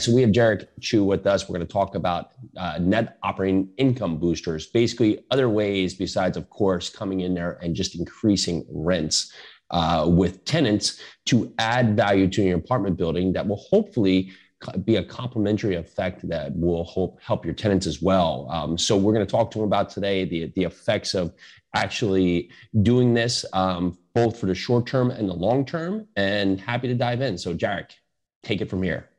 right, so we have Jarek Chu with us. We're going to talk about uh, net operating income boosters, basically other ways besides, of course, coming in there and just increasing rents uh, with tenants to add value to your apartment building that will hopefully be a complementary effect that will help help your tenants as well. Um, so we're going to talk to them about today the the effects of actually doing this um, both for the short term and the long term. And happy to dive in. So Jarek, take it from here.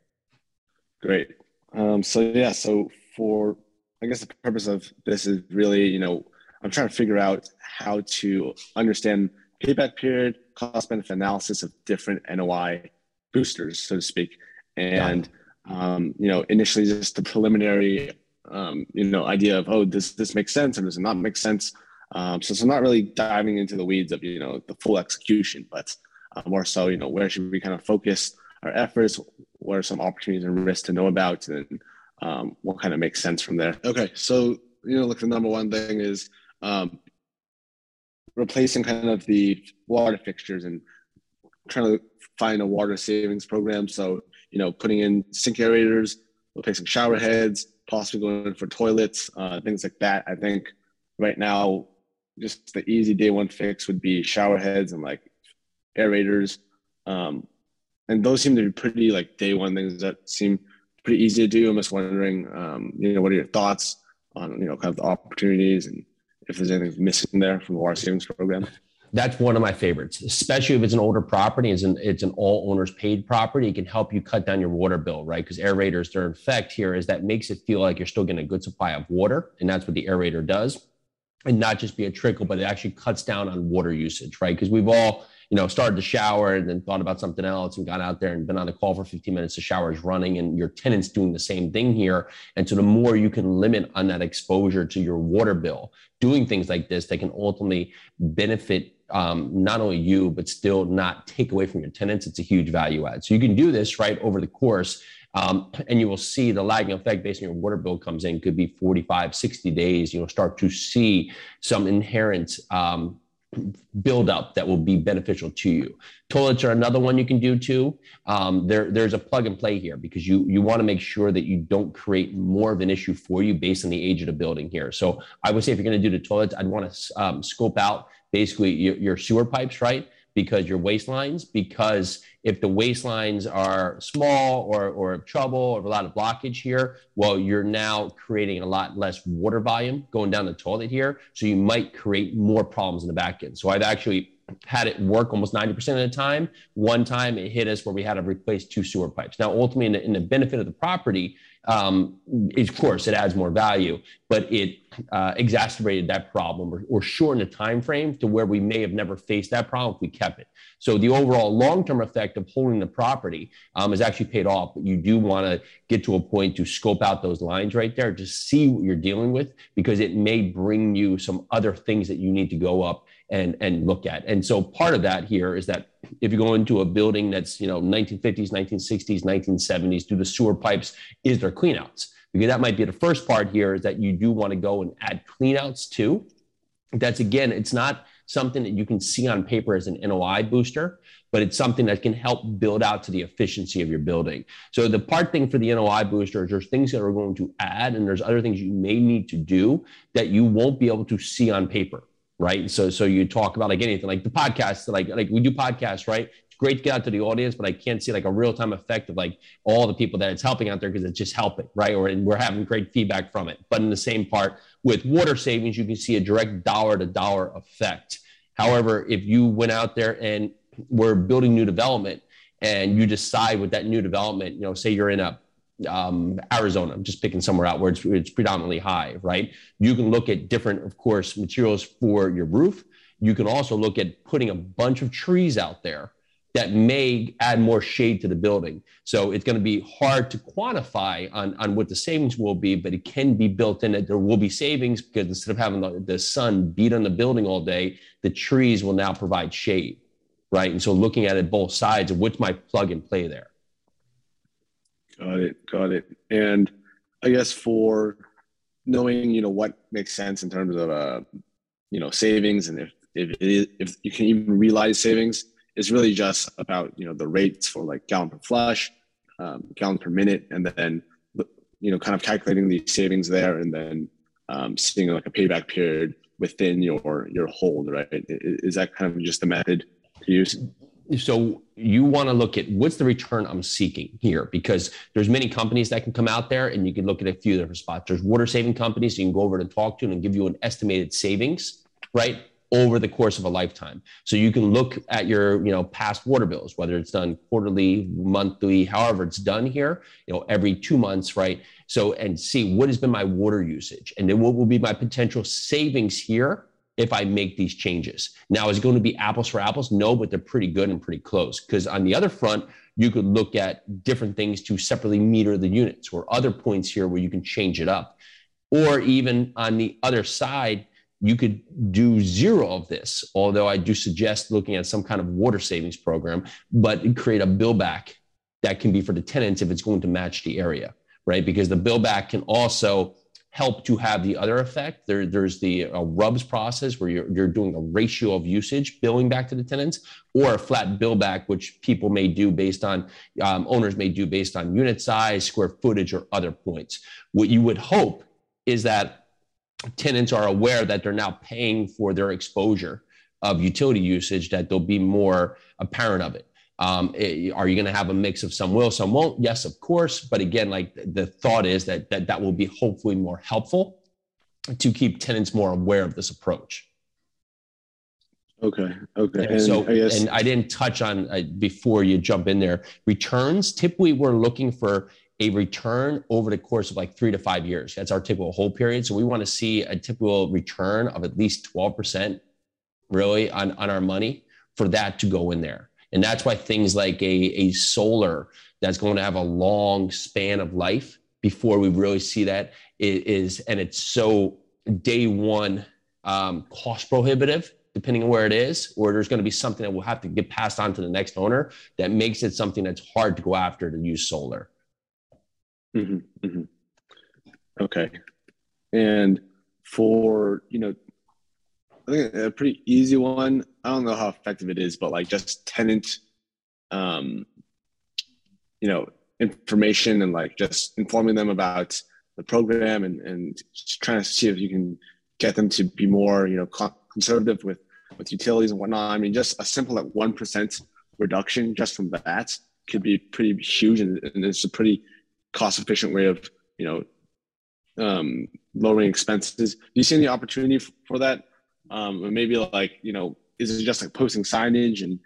Great. Um, so yeah, so for I guess the purpose of this is really you know I'm trying to figure out how to understand payback period, cost benefit analysis of different NOI boosters, so to speak. And um, you know initially just the preliminary um, you know idea of oh does this make sense or does it not make sense? Um, so, so not really diving into the weeds of you know the full execution but uh, more so you know where should we kind of focus our efforts what are some opportunities and risks to know about and um, what kind of makes sense from there okay so you know like the number one thing is um, replacing kind of the water fixtures and trying to find a water savings program so you know, putting in sink aerators, replacing shower heads, possibly going for toilets, uh, things like that. I think right now, just the easy day one fix would be shower heads and like aerators. Um, and those seem to be pretty like day one things that seem pretty easy to do. I'm just wondering, um, you know, what are your thoughts on, you know, kind of the opportunities and if there's anything missing there from the water savings program? that's one of my favorites, especially if it's an older property. It's an it's an all owners paid property. It can help you cut down your water bill, right? Because aerators, their effect here is that makes it feel like you're still getting a good supply of water, and that's what the aerator does, and not just be a trickle, but it actually cuts down on water usage, right? Because we've all you know started to shower and then thought about something else and got out there and been on the call for 15 minutes. The shower is running, and your tenant's doing the same thing here. And so the more you can limit on that exposure to your water bill, doing things like this, they can ultimately benefit um, not only you, but still not take away from your tenants. It's a huge value add. So you can do this right over the course. Um, and you will see the lagging effect based on your water bill comes in could be 45 60 days you'll start to see some inherent um, build up that will be beneficial to you. Toilets are another one you can do too. Um, there, there's a plug and play here because you you want to make sure that you don't create more of an issue for you based on the age of the building here. So I would say if you're going to do the toilets, I'd want to um, scope out basically your, your sewer pipes, right? Because your waste lines, because if the waste lines are small or, or trouble or a lot of blockage here, well, you're now creating a lot less water volume going down the toilet here. So you might create more problems in the back end. So I've actually had it work almost 90% of the time. One time it hit us where we had to replace two sewer pipes. Now, ultimately, in the, in the benefit of the property, um, of course, it adds more value, but it uh, exacerbated that problem or, or shortened the time frame to where we may have never faced that problem if we kept it. So the overall long-term effect of holding the property um, is actually paid off, but you do want to get to a point to scope out those lines right there to see what you're dealing with because it may bring you some other things that you need to go up and and look at. And so part of that here is that if you go into a building that's you know 1950s, 1960s, 1970s, do the sewer pipes? Is there cleanouts? Because that might be the first part here is that you do want to go and add cleanouts too. That's again, it's not something that you can see on paper as an NOI booster, but it's something that can help build out to the efficiency of your building. So the part thing for the NOI booster is there's things that are going to add, and there's other things you may need to do that you won't be able to see on paper right? So so you talk about like anything, like the podcast, like like we do podcasts, right? Great to get out to the audience, but I can't see like a real time effect of like all the people that it's helping out there because it's just helping, right? Or and we're having great feedback from it. But in the same part with water savings, you can see a direct dollar to dollar effect. However, if you went out there and we're building new development and you decide with that new development, you know, say you're in a um, Arizona, I'm just picking somewhere out where it's, it's predominantly high, right? You can look at different, of course, materials for your roof. You can also look at putting a bunch of trees out there that may add more shade to the building. So it's going to be hard to quantify on, on what the savings will be, but it can be built in that there will be savings because instead of having the, the sun beat on the building all day, the trees will now provide shade, right? And so looking at it both sides of what's my plug and play there. Got it. Got it. And I guess for knowing, you know, what makes sense in terms of, uh, you know, savings and if if if you can even realize savings, it's really just about you know the rates for like gallon per flush, um, gallons per minute, and then you know kind of calculating the savings there, and then um, seeing like a payback period within your your hold. Right? Is that kind of just the method to use? so you want to look at what's the return I'm seeking here because there's many companies that can come out there and you can look at a few different spots. There's water saving companies you can go over and talk to and give you an estimated savings, right? Over the course of a lifetime. So you can look at your, you know, past water bills, whether it's done quarterly, monthly, however it's done here, you know, every two months, right? So and see what has been my water usage, and then what will be my potential savings here if I make these changes. Now, is it going to be apples for apples? No, but they're pretty good and pretty close. Because on the other front, you could look at different things to separately meter the units or other points here where you can change it up. Or even on the other side, you could do zero of this, although I do suggest looking at some kind of water savings program, but create a bill back that can be for the tenants if it's going to match the area, right? Because the bill back can also help to have the other effect. There, there's the uh, RUBS process where you're, you're doing a ratio of usage billing back to the tenants, or a flat bill back, which people may do based on um, owners may do based on unit size, square footage, or other points. What you would hope is that tenants are aware that they're now paying for their exposure of utility usage, that they'll be more apparent of it. Um, it, are you going to have a mix of some will, some won't? Yes, of course. But again, like the thought is that that, that will be hopefully more helpful to keep tenants more aware of this approach. Okay. Okay. And, and so, I guess... and I didn't touch on uh, before you jump in there. Returns. Typically, we're looking for a return over the course of like three to five years. That's our typical hold period. So we want to see a typical return of at least twelve percent, really, on on our money for that to go in there. And that's why things like a, a solar that's going to have a long span of life before we really see that is, and it's so day one um, cost prohibitive depending on where it is, or there's going to be something that will have to get passed on to the next owner that makes it something that's hard to go after to use solar. Mm-hmm, mm-hmm. Okay. And for, you know, I think a pretty easy one. I don't know how effective it is, but like just tenant, um, you know, information and like just informing them about the program and and trying to see if you can get them to be more, you know, conservative with with utilities and whatnot. I mean, just a simple like one percent reduction just from that could be pretty huge, and, and it's a pretty cost efficient way of you know um, lowering expenses. Do you see any opportunity for that? Um, maybe like you know is it just like posting signage and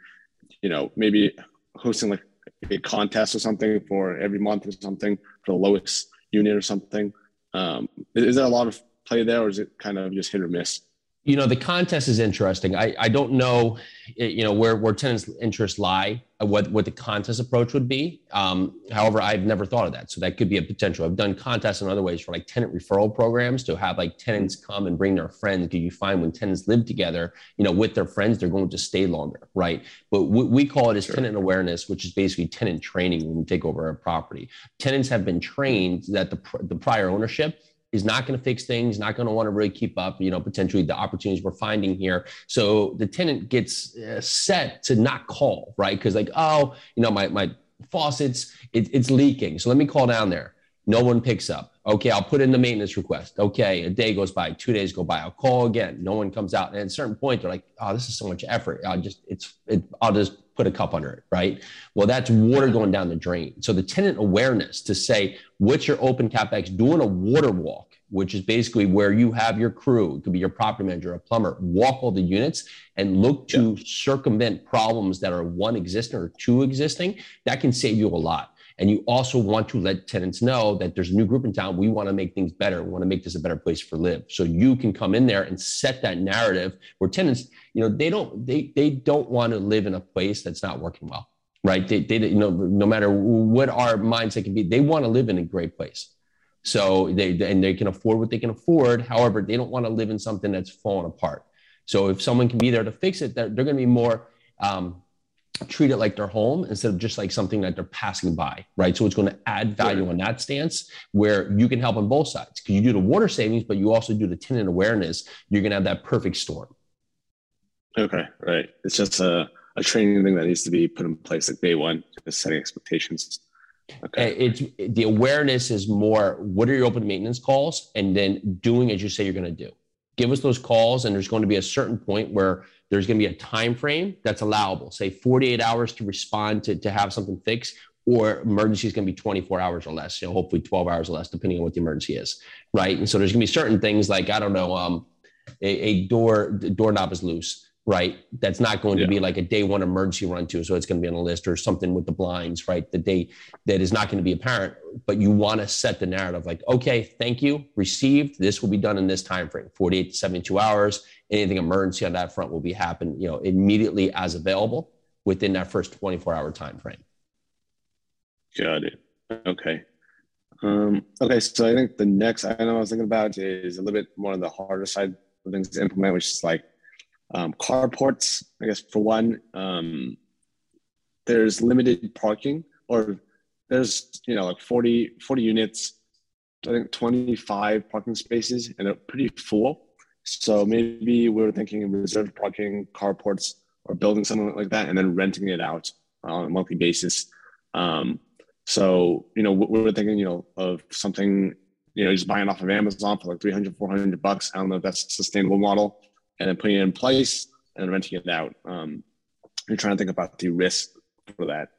you know maybe hosting like a contest or something for every month or something for the lowest unit or something? Um, is there a lot of play there or is it kind of just hit or miss you know the contest is interesting. I, I don't know you know where, where tenants interests lie uh, what, what the contest approach would be. Um, however i've never thought of that. So that could be a potential. I've done contests in other ways for like tenant referral programs to have like tenants come and bring their friends. Because you find when tenants live together you know with their friends they're going to stay longer right? But what we call it is sure. tenant awareness which is basically tenant training when we take over a property. Tenants have been trained that the, the prior ownership is not going to fix things, not going to want to really keep up, you know, potentially the opportunities we're finding here. So the tenant gets uh, set to not call, right? Because like, oh, you know, my, my faucets, it, it's leaking. So let me call down there. No one picks up. Okay, I'll put in the maintenance request. Okay, a day goes by, two days go by. I'll call again. No one comes out. And at a certain point, they're like, "Oh, this is so much effort. I'll just it's it, I'll just put a cup under it, right? Well, that's water going down the drain. So the tenant awareness to say, what's your open capex? Doing a water walk, which is basically where you have your crew, it could be your property manager, a plumber, walk all the units and look to yeah. circumvent problems that are one existing or two existing. That can save you a lot. And you also want to let tenants know that there's a new group in town. We want to make things better. We want to make this a better place for live. So you can come in there and set that narrative where tenants, you know, they don't they they don't want to live in a place that's not working well, right? They, they you know no matter what our mindset can be, they want to live in a great place. So they and they can afford what they can afford. However, they don't want to live in something that's falling apart. So if someone can be there to fix it, they're, they're going to be more um, treat it like their home instead of just like something that they're passing by, right? So it's going to add value right. on that stance where you can help on both sides because you do the water savings, but you also do the tenant awareness. You're going to have that perfect storm. Okay, right. It's just a, a training thing that needs to be put in place like day one, just setting expectations. Okay. It's the awareness is more what are your open maintenance calls and then doing as you say you're going to do. Give us those calls and there's going to be a certain point where there's going to be a time frame that's allowable. Say 48 hours to respond to, to have something fixed or emergency is going to be 24 hours or less, you know, hopefully 12 hours or less, depending on what the emergency is. Right. And so there's going to be certain things like, I don't know, um, a, a door doorknob is loose right? That's not going yeah. to be like a day one emergency run to. So it's going to be on a list or something with the blinds, right? The day that is not going to be apparent, but you want to set the narrative like, okay, thank you, received. This will be done in this time frame, 48 to 72 hours. Anything emergency on that front will be happen, you know, immediately as available within that first 24 hour time frame. Got it. Okay. Um, okay, so I think the next item I was thinking about is a little bit more on the harder side of things to implement, which is like um, carports, I guess for one, um, there's limited parking or there's, you know, like 40, 40 units, I think 25 parking spaces and they're pretty full. So maybe we are thinking reserved parking, carports, or building something like that and then renting it out on a monthly basis. Um, so, you know, we are thinking, you know, of something, you know, just buying off of Amazon for like 300, 400 bucks. I don't know if that's a sustainable model and then putting it in place and renting it out. Um, you're trying to think about the risk for that.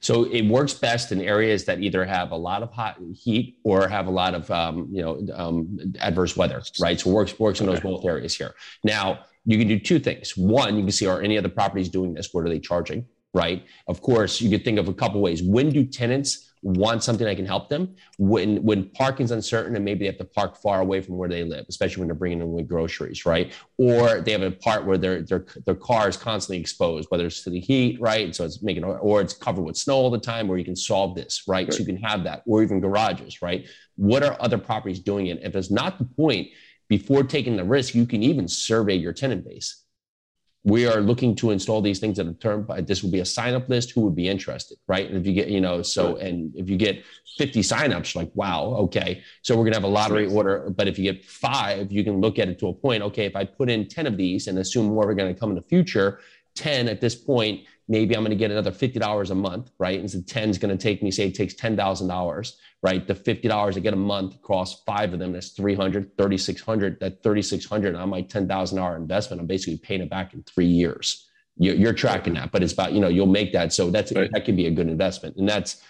So it works best in areas that either have a lot of hot heat or have a lot of um, you know um, adverse weather, right? So works works in those both areas here. Now you can do two things. One, you can see are any other properties doing this? What are they charging? Right. Of course, you could think of a couple ways. When do tenants want something that can help them when when parking's uncertain and maybe they have to park far away from where they live especially when they're bringing in with groceries right? Or they have a part where their their their car is constantly exposed whether it's to the heat right? So it's making or it's covered with snow all the time where you can solve this right, right. so you can have that or even garages right? What are other properties doing it? If it's not the point before taking the risk you can even survey your tenant base we are looking to install these things at a term but this will be a sign up list who would be interested right? And if you get you know so and if you get 50 signups like wow okay. So we're going to have a lottery order but if you get five you can look at it to a point okay if i put in 10 of these and assume more are going to come in the future 10 at this point maybe i'm going to get another $50 a month right and so 10 is going to take me say it takes $10000 right? The $50 I get a month across five of them, that's 300, 3,600, that 3,600 on my $10,000 investment, I'm basically paying it back in three years. You're, you're, tracking that, but it's about, you know, you'll make that. So that's, right. that can be a good investment. And that's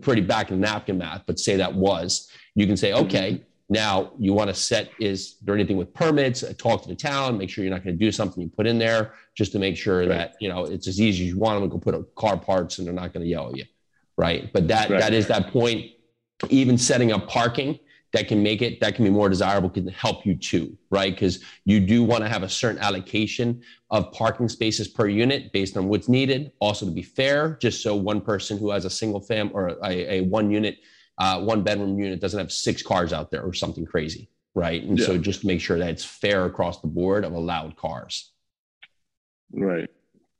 pretty back in napkin math, but say that was, you can say, okay, mm-hmm. Now you want to set, is there anything with permits, uh, talk to the town, make sure you're not going to do something you put in there just to make sure right. that, you know, it's as easy as you want them to go put a car parts and they're not going to yell at you. Right. But that, right. that is that point even setting up parking that can make it that can be more desirable can help you too right because you do want to have a certain allocation of parking spaces per unit based on what's needed also to be fair just so one person who has a single fam or a, a one unit uh, one bedroom unit doesn't have six cars out there or something crazy right and yeah. so just make sure that it's fair across the board of allowed cars right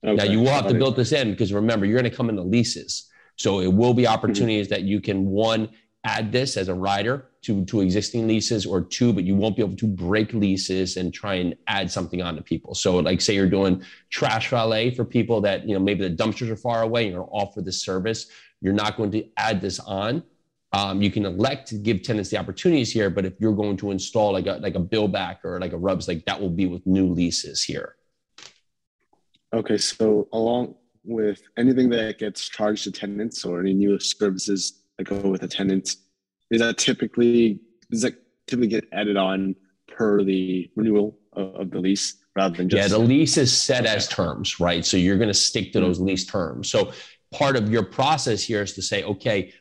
okay. now you will have to build this in because remember you're going to come into leases so it will be opportunities mm-hmm. that you can one add this as a rider to, to existing leases or two, but you won't be able to break leases and try and add something on to people. So like say you're doing trash valet for people that, you know, maybe the dumpsters are far away, you're going to offer this service. You're not going to add this on. Um, you can elect to give tenants the opportunities here, but if you're going to install like a like a bill back or like a rubs, like that will be with new leases here. Okay, so along with anything that gets charged to tenants or any new services that go with attendance is that typically does that typically get added on per the renewal of, of the lease rather than just yeah the lease is set as terms right so you're going to stick to those lease terms so part of your process here is to say okay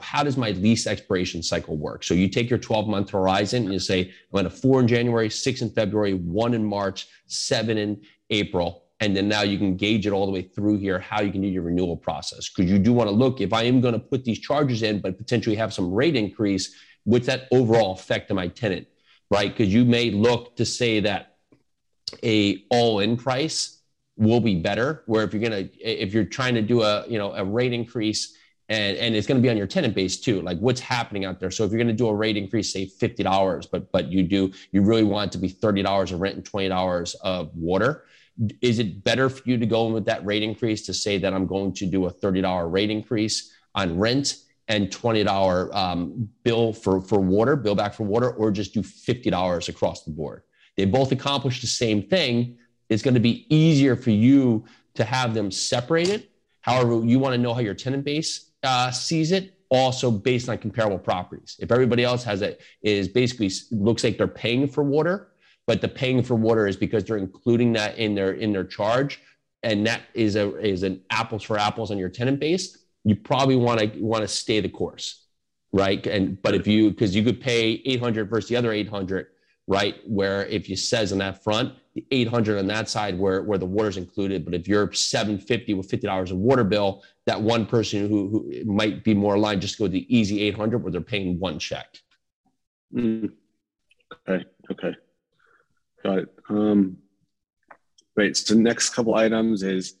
how does my lease expiration cycle work? So you take your 12 month horizon and you say i'm going to four in january six in february one in march seven in april and then now you can gauge it all the way through here how you can do your renewal process. Because you do want to look if i am going to put these charges in but potentially have some rate increase what's that overall effect on my tenant right? Because you may look to say that a all-in price will be better where if you're going to if you're trying to do a you know a rate increase and, and it's going to be on your tenant base too like what's happening out there so if you're going to do a rate increase say $50 but but you do you really want it to be $30 of rent and $20 of water is it better for you to go in with that rate increase to say that I'm going to do a $30 rate increase on rent and $20 um, bill for, for water, bill back for water, or just do $50 across the board. They both accomplish the same thing. It's going to be easier for you to have them separated. However, you want to know how your tenant base uh, sees it, also based on comparable properties. If everybody else has it, is basically looks like they're paying for water, but the paying for water is because they're including that in their in their charge, and that is a is an apples for apples on your tenant base you probably want to want to stay the course, right? And but if you because you could pay 800 versus the other 800, right? Where if you says on that front, the 800 on that side where where the water's included, but if you're 750 with 50 dollars a water bill, that one person who who might be more aligned just go the easy 800 where they're paying one check. Mm. Okay. Okay. Got it. Um, great. So next couple items is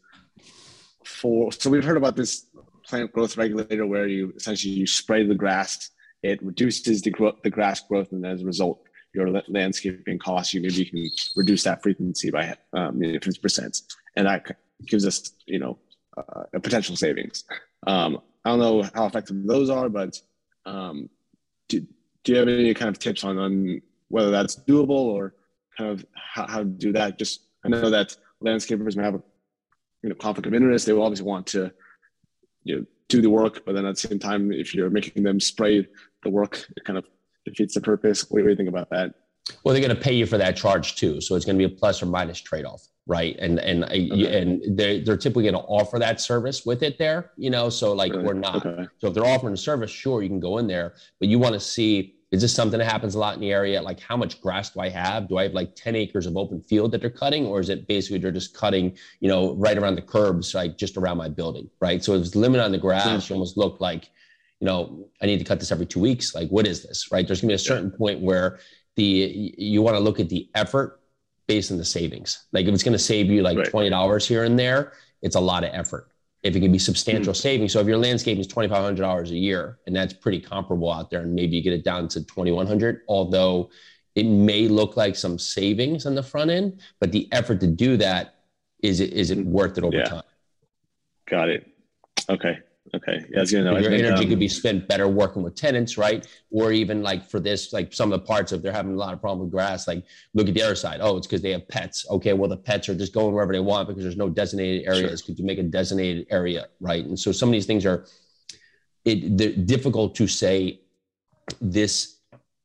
for so we've heard about this plant growth regulator where you essentially you spray the grass, it reduces the, gro- the grass growth, and as a result, your landscaping costs, you maybe can reduce that frequency by um, 50%. And that gives us, you know, uh, a potential savings. Um, I don't know how effective those are, but um, do, do you have any kind of tips on, on whether that's doable or kind of how, how to do that? Just I know that landscapers may have a you know conflict of interest. They will obviously want to you know, do the work, but then at the same time, if you're making them spray the work, it kind of defeats the purpose. What do you think about that? Well, they're going to pay you for that charge too, so it's going to be a plus or minus trade off, right? And and uh, okay. and they're they're typically going to offer that service with it there, you know. So like we're not. Okay. So if they're offering a service, sure, you can go in there, but you want to see is this something that happens a lot in the area? Like, how much grass do I have? Do I have like 10 acres of open field that they're cutting? Or is it basically they're just cutting, you know, right around the curbs, like just around my building, right? So if it's limited on the grass, you almost look like, you know, I need to cut this every two weeks. Like, what is this, right? There's gonna be a certain point where the you want to look at the effort based on the savings. Like, if it's gonna save you like right. $20 here and there, it's a lot of effort if it can be substantial mm-hmm. savings. So if your landscaping is twenty five hundred dollars a year, and that's pretty comparable out there, and maybe you get it down to twenty one hundred, although it may look like some savings on the front end, but the effort to do that is it is it worth it over yeah. time? Got it. Okay. Okay. Yeah, know, your energy um, could be spent better working with tenants, right? Or even like for this, like some of the parts, if they're having a lot of problem with grass, like look at the other side. Oh, it's because they have pets. Okay, well the pets are just going wherever they want because there's no designated areas. Sure. Could you make a designated area, right? And so some of these things are it they're difficult to say this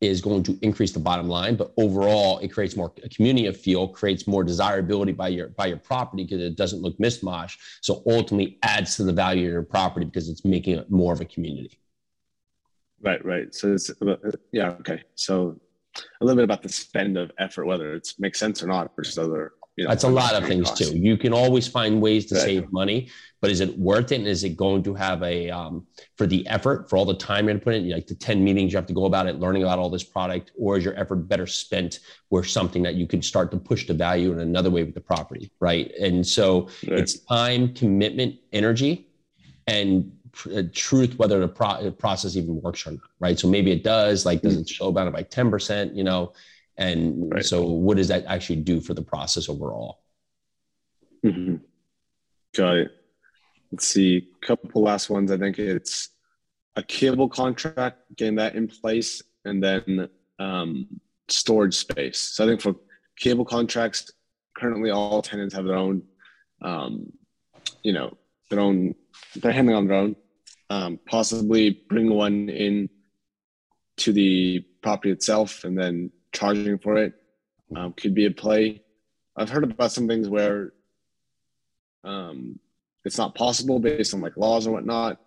is going to increase the bottom line but overall it creates more a community of feel creates more desirability by your by your property because it doesn't look mishmash. So ultimately adds to the value of your property because it's making it more of a community. Right right. So it's yeah okay. So a little bit about the spend of effort whether it makes sense or not versus other you know, That's a lot of things costs. too. You can always find ways to right. save money, but is it worth it? And is it going to have a um, for the effort for all the time you're going to put in, like the ten meetings you have to go about it, learning about all this product, or is your effort better spent where something that you can start to push the value in another way with the property, right? And so right. it's time, commitment, energy, and uh, truth whether the pro- process even works or not, right? So maybe it does. Like, does hmm. it show about it by ten percent? You know and right. so, what does that actually do for the process overall? Mm-hmm. Got it. Let's see. A couple last ones. I think it's a cable contract, getting that in place, and then um, storage space. So I think for cable contracts, currently all tenants have their own, um, you know, their own. They're handling on their own. Um, possibly bring one in to the property itself, and then charging for it um, could be a play. I've heard about some things where um, it's not possible based on like laws and whatnot.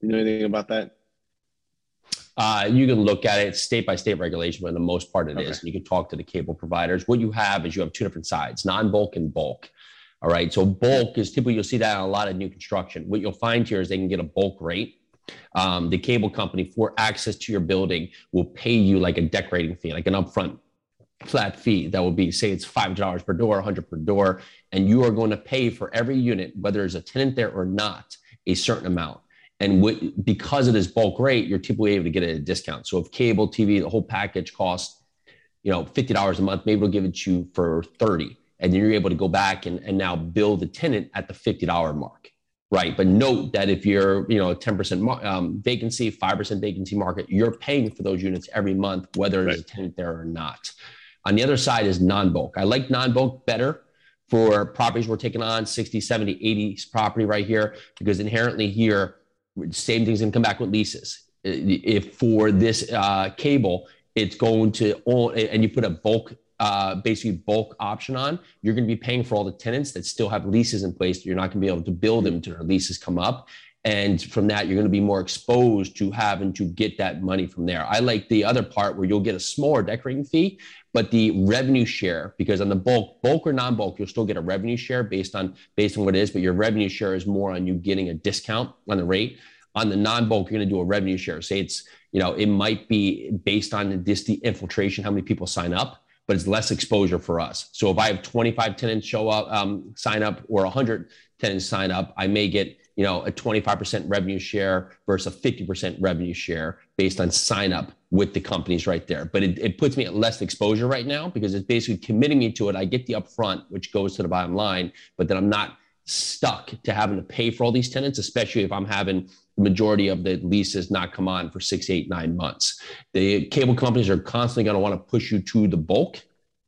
You know anything about that? Uh, you can look at it state by state regulation, but in the most part it okay. is. You can talk to the cable providers. What you have is you have two different sides, non-bulk and bulk. All right. So bulk is typically you'll see that on a lot of new construction. What you'll find here is they can get a bulk rate um, the cable company for access to your building will pay you like a decorating fee, like an upfront flat fee that will be say it's five dollars per door 100 per door and you are going to pay for every unit whether there's a tenant there or not a certain amount. And because of this bulk rate you're typically able to get a discount. So if cable tv the whole package costs you know $50 a month maybe we will give it to you for 30 and then you're able to go back and, and now bill the tenant at the $50 mark right? But note that if you're, you know, 10% um, vacancy, 5% vacancy market, you're paying for those units every month, whether there's right. a tenant there or not. On the other side is non-bulk. I like non-bulk better for properties we're taking on 60, 70, 80 property right here, because inherently here, same thing's gonna come back with leases. If for this uh, cable, it's going to own, and you put a bulk uh, basically bulk option on, you're going to be paying for all the tenants that still have leases in place. You're not going to be able to build them until their leases come up. And from that, you're going to be more exposed to having to get that money from there. I like the other part where you'll get a smaller decorating fee, but the revenue share, because on the bulk, bulk or non-bulk, you'll still get a revenue share based on based on what it is, but your revenue share is more on you getting a discount on the rate. On the non-bulk, you're going to do a revenue share. Say it's, you know, it might be based on this the infiltration, how many people sign up but it's less exposure for us. So if I have 25 tenants show up, um, sign up, or 100 tenants sign up, I may get you know a 25% revenue share versus a 50% revenue share based on sign up with the companies right there. But it, it puts me at less exposure right now because it's basically committing me to it. I get the upfront, which goes to the bottom line, but then I'm not stuck to having to pay for all these tenants, especially if I'm having the majority of the leases not come on for six, eight, nine months. The cable companies are constantly going to want to push you to the bulk,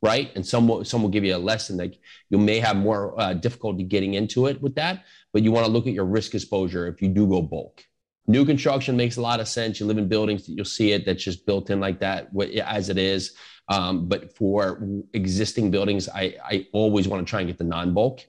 right? And some will, some will give you a lesson that you may have more uh, difficulty getting into it with that, but you want to look at your risk exposure if you do go bulk. New construction makes a lot of sense. You live in buildings, that you'll see it that's just built in like that as it is. Um, but for existing buildings, I, I always want to try and get the non-bulk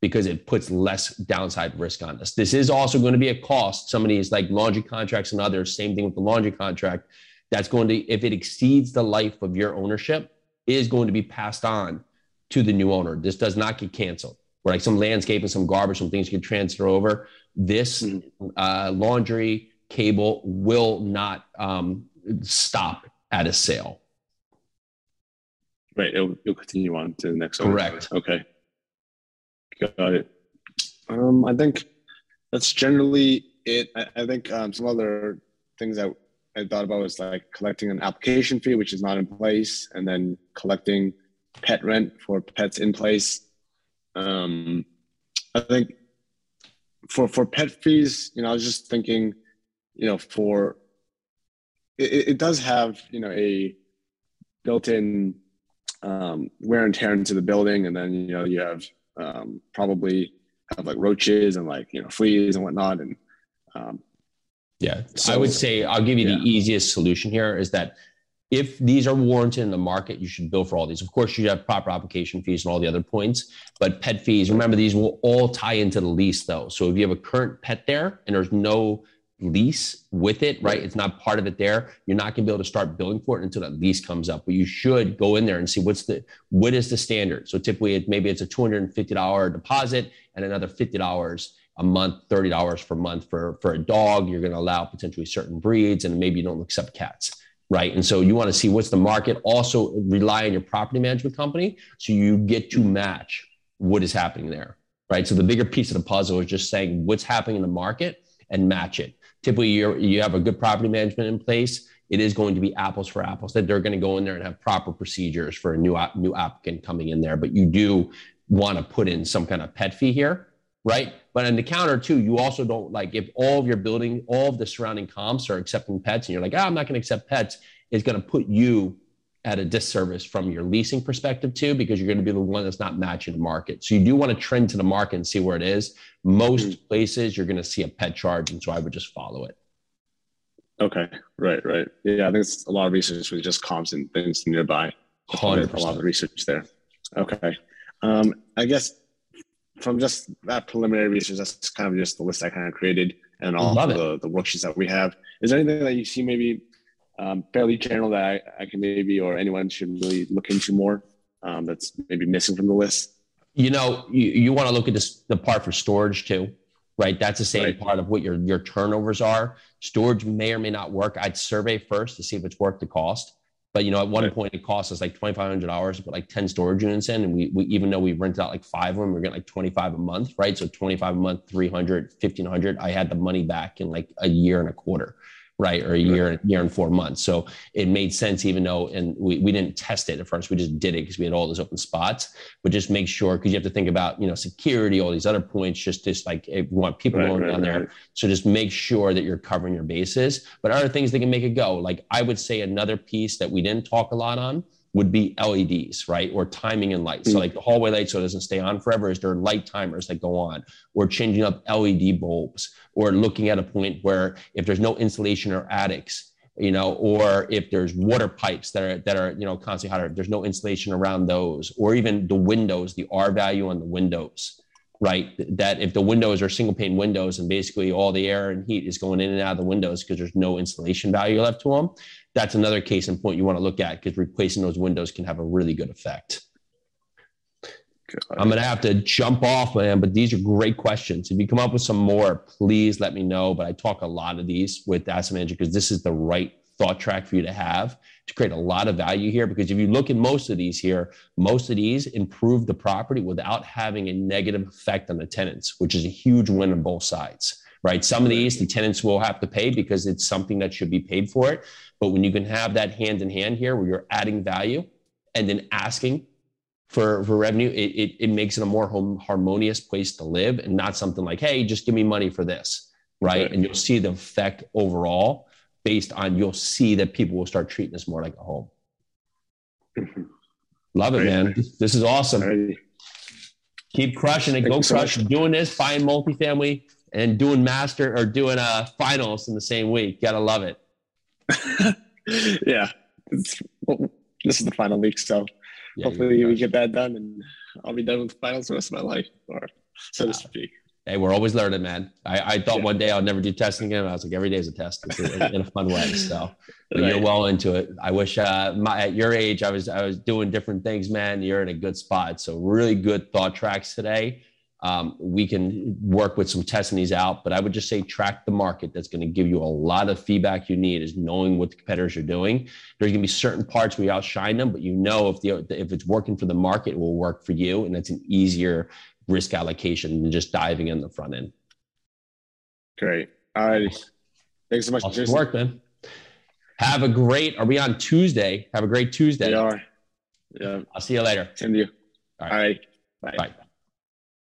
because it puts less downside risk on us. This is also going to be a cost. Some of these like laundry contracts and others, same thing with the laundry contract. That's going to, if it exceeds the life of your ownership, is going to be passed on to the new owner. This does not get canceled. Where like some landscape and some garbage, some things you can transfer over. This mm-hmm. uh, laundry cable will not um, stop at a sale. Right. It'll, it'll continue on to the next. Correct. Owner. Okay. Got it. Um, I think that's generally it. I, I think um, some other things that I thought about was like collecting an application fee, which is not in place, and then collecting pet rent for pets in place. Um, I think for for pet fees, you know, I was just thinking, you know, for it, it does have you know a built-in um, wear and tear into the building, and then you know you have um, probably have like roaches and like you know fleas and whatnot. And um, yeah. So i would say i'll give you yeah. the easiest solution here is that if these are warranted in the market you should bill for all these. Of course you have proper application fees and all the other points but pet fees remember these will all tie into the lease though. So if you have a current pet there and there's no lease with it, right? It's not part of it there. You're not going to be able to start billing for it until that lease comes up. But you should go in there and see what's the what is the standard. So typically, it, maybe it's a two hundred and fifty dollar deposit and another fifty dollars a month, thirty dollars per month for for a dog. You're going to allow potentially certain breeds, and maybe you don't accept cats. Right. And so you want to see what's the market. Also rely on your property management company so you get to match what is happening there. Right. So the bigger piece of the puzzle is just saying what's happening in the market and match it typically you you have a good property management in place it is going to be apples for apples that they're going to go in there and have proper procedures for a new new applicant coming in there but you do want to put in some kind of pet fee here right? But on the counter too you also don't like if all of your building all of the surrounding comps are accepting pets and you're like oh, i'm not going to accept pets it's going to put you at a disservice from your leasing perspective too, because you're going to be the one that's not matching the market. So you do want to trend to the market and see where it is. Most mm-hmm. places you're going to see a pet charge, and so I would just follow it. Okay, right, right. Yeah, I think it's a lot of research with just comps and things nearby. Hundred A lot of research there. Okay, um, I guess from just that preliminary research, that's kind of just the list I kind of created and all the, the worksheets that we have. Is there anything that you see maybe um, fairly general that I, I, can maybe or anyone should really look into more um, that's maybe missing from the list? You know, you, you want to look at this, the part for storage too, right? That's the same right. part of what your, your turnovers are. Storage may or may not work. I'd survey first to see if it's worth the cost. But you know, at one right. point it cost us like twenty five hundred dollars to put like ten storage units in, and we, we even though we rented out like five of them, we're getting like twenty five a month, right? So twenty five a month, 300, 1500 I had the money back in like a year and a quarter right? Or a year, right. year and four months. So it made sense, even though, and we, we didn't test it at first. We just did it because we had all those open spots. But just make sure, because you have to think about, you know, security, all these other points. Just, just like if you want people right, going right, down there. So just make sure that you're covering your bases. But other things that can make it go. Like I would say another piece that we didn't talk a lot on would be LEDs, right? Or timing and lights. Mm-hmm. So like the hallway light so it doesn't stay on forever is there light timers that go on or changing up LED bulbs or looking at a point where if there's no insulation or attics, you know, or if there's water pipes that are that are, you know, constantly hot, there's no insulation around those, or even the windows, the R value on the windows, right? That if the windows are single pane windows and basically all the air and heat is going in and out of the windows because there's no insulation value left to them, that's another case in point you want to look at because replacing those windows can have a really good effect. I'm going to have to jump off, man, but these are great questions. If you come up with some more, please let me know. But I talk a lot of these with Asset Manager because this is the right thought track for you to have to create a lot of value here. Because if you look at most of these here, most of these improve the property without having a negative effect on the tenants, which is a huge win on both sides, right? Some of these, the tenants will have to pay because it's something that should be paid for it. But when you can have that hand in hand here where you're adding value and then asking for, for revenue, it, it, it makes it a more home, harmonious place to live and not something like, hey, just give me money for this. Right. right. And you'll see the effect overall based on you'll see that people will start treating this more like a home. Love it, man. This is awesome. Keep crushing it. Go crush doing this, buying multifamily and doing master or doing a finals in the same week. Gotta love it. yeah, well, this is the final week, so yeah, hopefully we get that done, and I'll be done with finals the rest of my life, or so to speak. Hey, we're always learning, man. I, I thought yeah. one day I'll never do testing again. I was like, every day is a test in, in a fun way. So right. you're well into it. I wish uh, my, at your age I was I was doing different things, man. You're in a good spot. So really good thought tracks today um, we can work with some testing these out. But I would just say track the market. That's going to give you a lot of feedback you need is knowing what the competitors are doing. There's going to be certain parts where you outshine them, but you know if the if it's working for the market, it will work for you, and it's an easier risk allocation than just diving in the front end. Great. All right. Thanks so much. Awesome work, man. Have a great. Are we on Tuesday? Have a great Tuesday. We are. Yeah. I'll see you later. Send you. All right. All right. Bye. Bye.